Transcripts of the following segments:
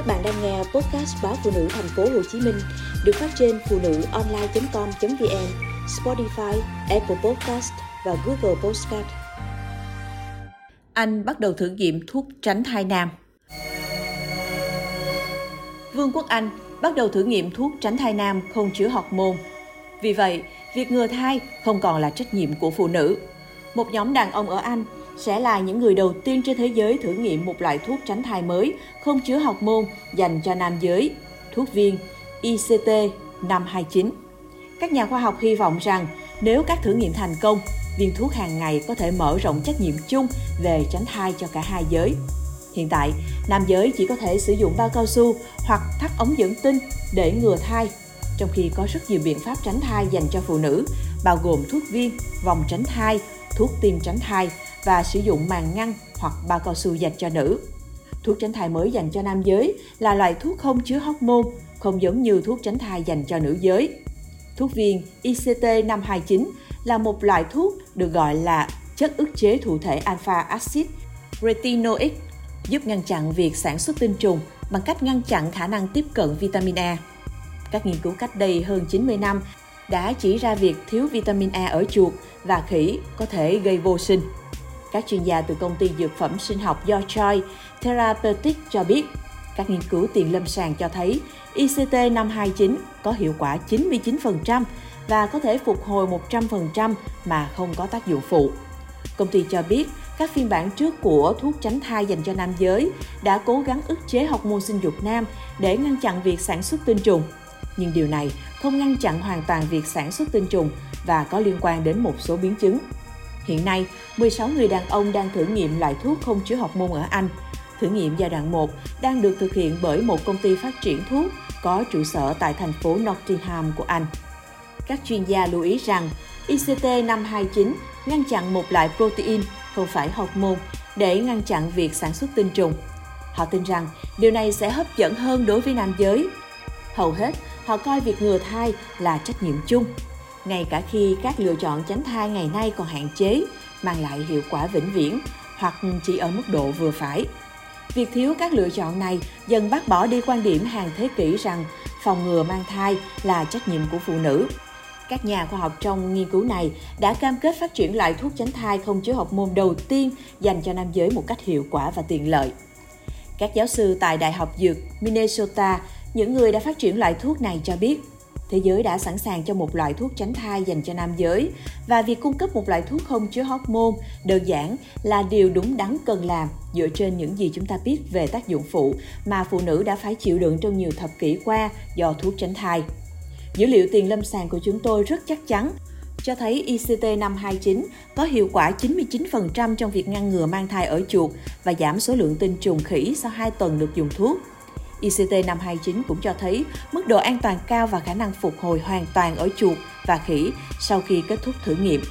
Các bạn đang nghe podcast báo phụ nữ thành phố Hồ Chí Minh được phát trên phụ nữ online.com.vn, Spotify, Apple Podcast và Google Podcast. Anh bắt đầu thử nghiệm thuốc tránh thai nam. Vương quốc Anh bắt đầu thử nghiệm thuốc tránh thai nam không chứa hormone. Vì vậy, việc ngừa thai không còn là trách nhiệm của phụ nữ. Một nhóm đàn ông ở Anh sẽ là những người đầu tiên trên thế giới thử nghiệm một loại thuốc tránh thai mới không chứa học môn dành cho nam giới, thuốc viên ICT 529. Các nhà khoa học hy vọng rằng nếu các thử nghiệm thành công, viên thuốc hàng ngày có thể mở rộng trách nhiệm chung về tránh thai cho cả hai giới. Hiện tại, nam giới chỉ có thể sử dụng bao cao su hoặc thắt ống dẫn tinh để ngừa thai, trong khi có rất nhiều biện pháp tránh thai dành cho phụ nữ, bao gồm thuốc viên, vòng tránh thai, thuốc tiêm tránh thai và sử dụng màng ngăn hoặc bao cao su dành cho nữ. Thuốc tránh thai mới dành cho nam giới là loại thuốc không chứa hormone, không giống như thuốc tránh thai dành cho nữ giới. Thuốc viên ICT-529 là một loại thuốc được gọi là chất ức chế thụ thể alpha acid retinoic giúp ngăn chặn việc sản xuất tinh trùng bằng cách ngăn chặn khả năng tiếp cận vitamin A. Các nghiên cứu cách đây hơn 90 năm đã chỉ ra việc thiếu vitamin A ở chuột và khỉ có thể gây vô sinh. Các chuyên gia từ công ty dược phẩm sinh học do Choi Therapeutics cho biết, các nghiên cứu tiền lâm sàng cho thấy ICT-529 có hiệu quả 99% và có thể phục hồi 100% mà không có tác dụng phụ. Công ty cho biết các phiên bản trước của thuốc tránh thai dành cho nam giới đã cố gắng ức chế học môn sinh dục nam để ngăn chặn việc sản xuất tinh trùng. Nhưng điều này không ngăn chặn hoàn toàn việc sản xuất tinh trùng và có liên quan đến một số biến chứng. Hiện nay, 16 người đàn ông đang thử nghiệm loại thuốc không chứa học môn ở Anh. Thử nghiệm giai đoạn 1 đang được thực hiện bởi một công ty phát triển thuốc có trụ sở tại thành phố Nottingham của Anh. Các chuyên gia lưu ý rằng ICT-529 ngăn chặn một loại protein không phải hormone để ngăn chặn việc sản xuất tinh trùng. Họ tin rằng điều này sẽ hấp dẫn hơn đối với nam giới. Hầu hết, họ coi việc ngừa thai là trách nhiệm chung ngay cả khi các lựa chọn tránh thai ngày nay còn hạn chế, mang lại hiệu quả vĩnh viễn hoặc chỉ ở mức độ vừa phải. Việc thiếu các lựa chọn này dần bác bỏ đi quan điểm hàng thế kỷ rằng phòng ngừa mang thai là trách nhiệm của phụ nữ. Các nhà khoa học trong nghiên cứu này đã cam kết phát triển loại thuốc tránh thai không chứa học môn đầu tiên dành cho nam giới một cách hiệu quả và tiện lợi. Các giáo sư tại Đại học Dược Minnesota, những người đã phát triển loại thuốc này cho biết thế giới đã sẵn sàng cho một loại thuốc tránh thai dành cho nam giới và việc cung cấp một loại thuốc không chứa hormone đơn giản là điều đúng đắn cần làm, dựa trên những gì chúng ta biết về tác dụng phụ mà phụ nữ đã phải chịu đựng trong nhiều thập kỷ qua do thuốc tránh thai. Dữ liệu tiền lâm sàng của chúng tôi rất chắc chắn, cho thấy ICT-529 có hiệu quả 99% trong việc ngăn ngừa mang thai ở chuột và giảm số lượng tinh trùng khỉ sau 2 tuần được dùng thuốc. ICT 529 cũng cho thấy mức độ an toàn cao và khả năng phục hồi hoàn toàn ở chuột và khỉ sau khi kết thúc thử nghiệm.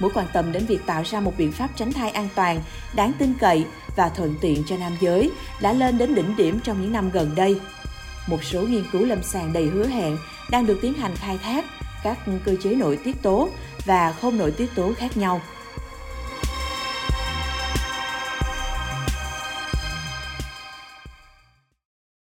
Mối quan tâm đến việc tạo ra một biện pháp tránh thai an toàn, đáng tin cậy và thuận tiện cho nam giới đã lên đến đỉnh điểm trong những năm gần đây. Một số nghiên cứu lâm sàng đầy hứa hẹn đang được tiến hành khai thác các cơ chế nội tiết tố và không nội tiết tố khác nhau –